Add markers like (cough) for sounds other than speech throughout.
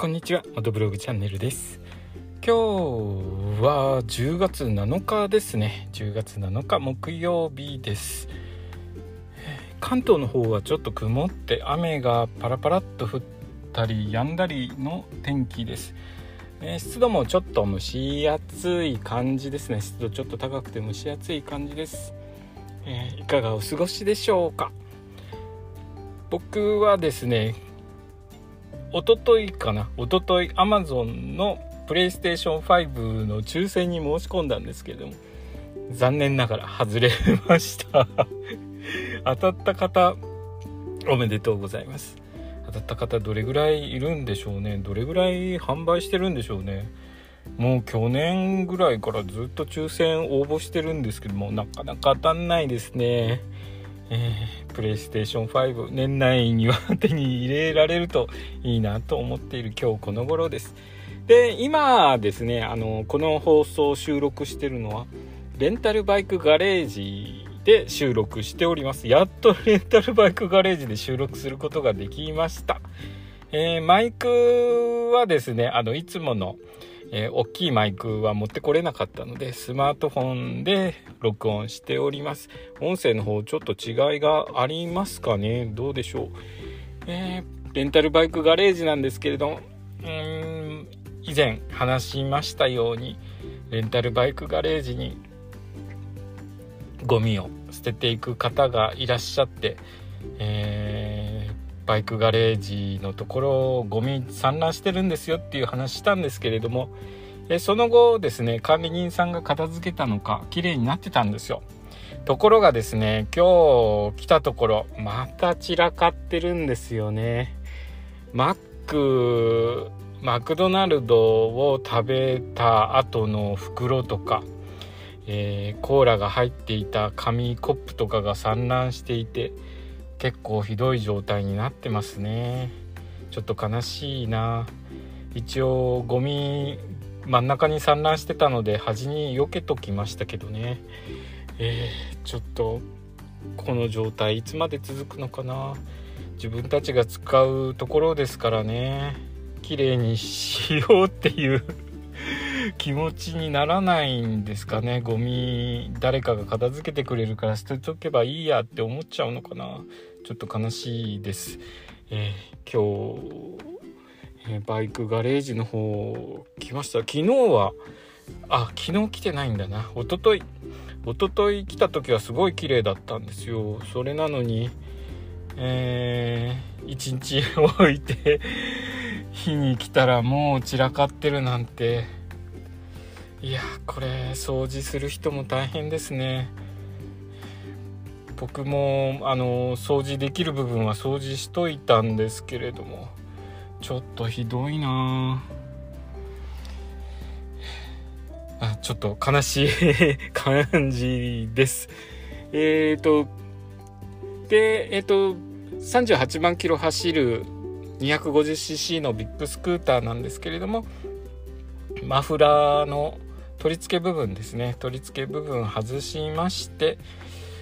こんにちは元ブログチャンネルです。今日は10月7日ですね。10月7日木曜日です。関東の方はちょっと曇って雨がパラパラっと降ったり止んだりの天気です。え湿度もちょっと蒸し暑い感じですね。湿度ちょっと高くて蒸し暑い感じです、え、いかがお過ごしでしょうか。僕はですねおとといかな？おととい Amazon のプレイステーション5の抽選に申し込んだんですけれども残念ながら外れました。(laughs) 当たった方おめでとうございます。当たった方どれぐらいいるんでしょうね？どれぐらい販売してるんでしょうね？もう去年ぐらいからずっと抽選応募してるんですけどもなかなか当たんないですね。えー、プレイステーション5年内には手に入れられるといいなと思っている今日この頃です。で今ですねあのこの放送を収録してるのはレンタルバイクガレージで収録しております。やっとレンタルバイクガレージで収録することができました、えー、マイクはですねあのいつものえー、大きいマイクは持ってこれなかったのでスマートフォンで録音しております。音声の方ちょっと違いがありますかね？どうでしょう、えー、レンタルバイクガレージなんですけれどうん以前話しましたようにレンタルバイクガレージにゴミを捨てていく方がいらっしゃって、えー、バイクガレージのところゴミ散乱してるんですよっていう話したんですけれども、えその後ですね管理人さんが片付けたのか綺麗になってたんですよ。ところがですね今日来たところまた散らかってるんですよね。マックマクドナルドを食べた後の袋とかえー、コーラが入っていた紙コップとかが散乱していて結構ひどい状態になってますね。ちょっと悲しいな。一応ゴミ真ん中に散乱してたので端に避けときましたけどね。えー、ちょっとこの状態いつまで続くのかな。自分たちが使うところですからね。綺麗にしようっていう。(laughs) 気持ちにならないんですかね。ゴミ誰かが片付けてくれるから捨てとけばいいやって思っちゃうのかな。ちょっと悲しいです、えー、今日、えー、バイクガレージの方来ました。昨日はあ昨日来てないんだな。一昨日一昨日来た時はすごい綺麗だったんですよ。それなのにえー、1日置いて日に来たらもう散らかってるなんて。いやこれ掃除する人も大変ですね。僕もあの掃除できる部分は掃除しといたんですけれどもちょっとひどいな。あちょっと悲しい (laughs) 感じです。えっ、ー、とでえっ、ー、と38万キロ走る 250cc のビッグスクーターなんですけれどもマフラーの取り付け部分ですね。取り付け部分外しまして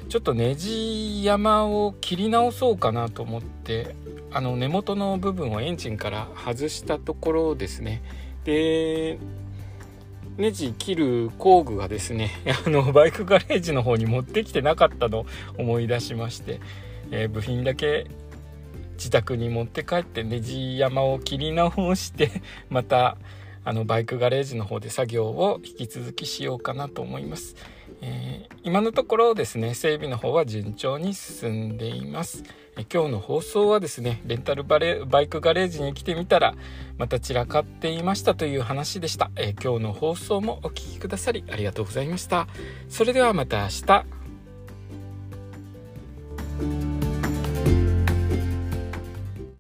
ちょっとネジ山を切り直そうかなと思ってあの根元の部分をエンジンから外したところですね。でネジ切る工具がですね (laughs) あのバイクガレージの方に持ってきてなかったのを思い出しまして、えー、部品だけ自宅に持って帰ってネジ山を切り直してまたあのバイクガレージの方で作業を引き続きしようかなと思います、えー、今のところですね整備の方は順調に進んでいます、え今日の放送はですねレンタルバレバイクガレージに来てみたらまた散らかっていましたという話でした、え今日の放送もお聴きくださりありがとうございました。それではまた明日。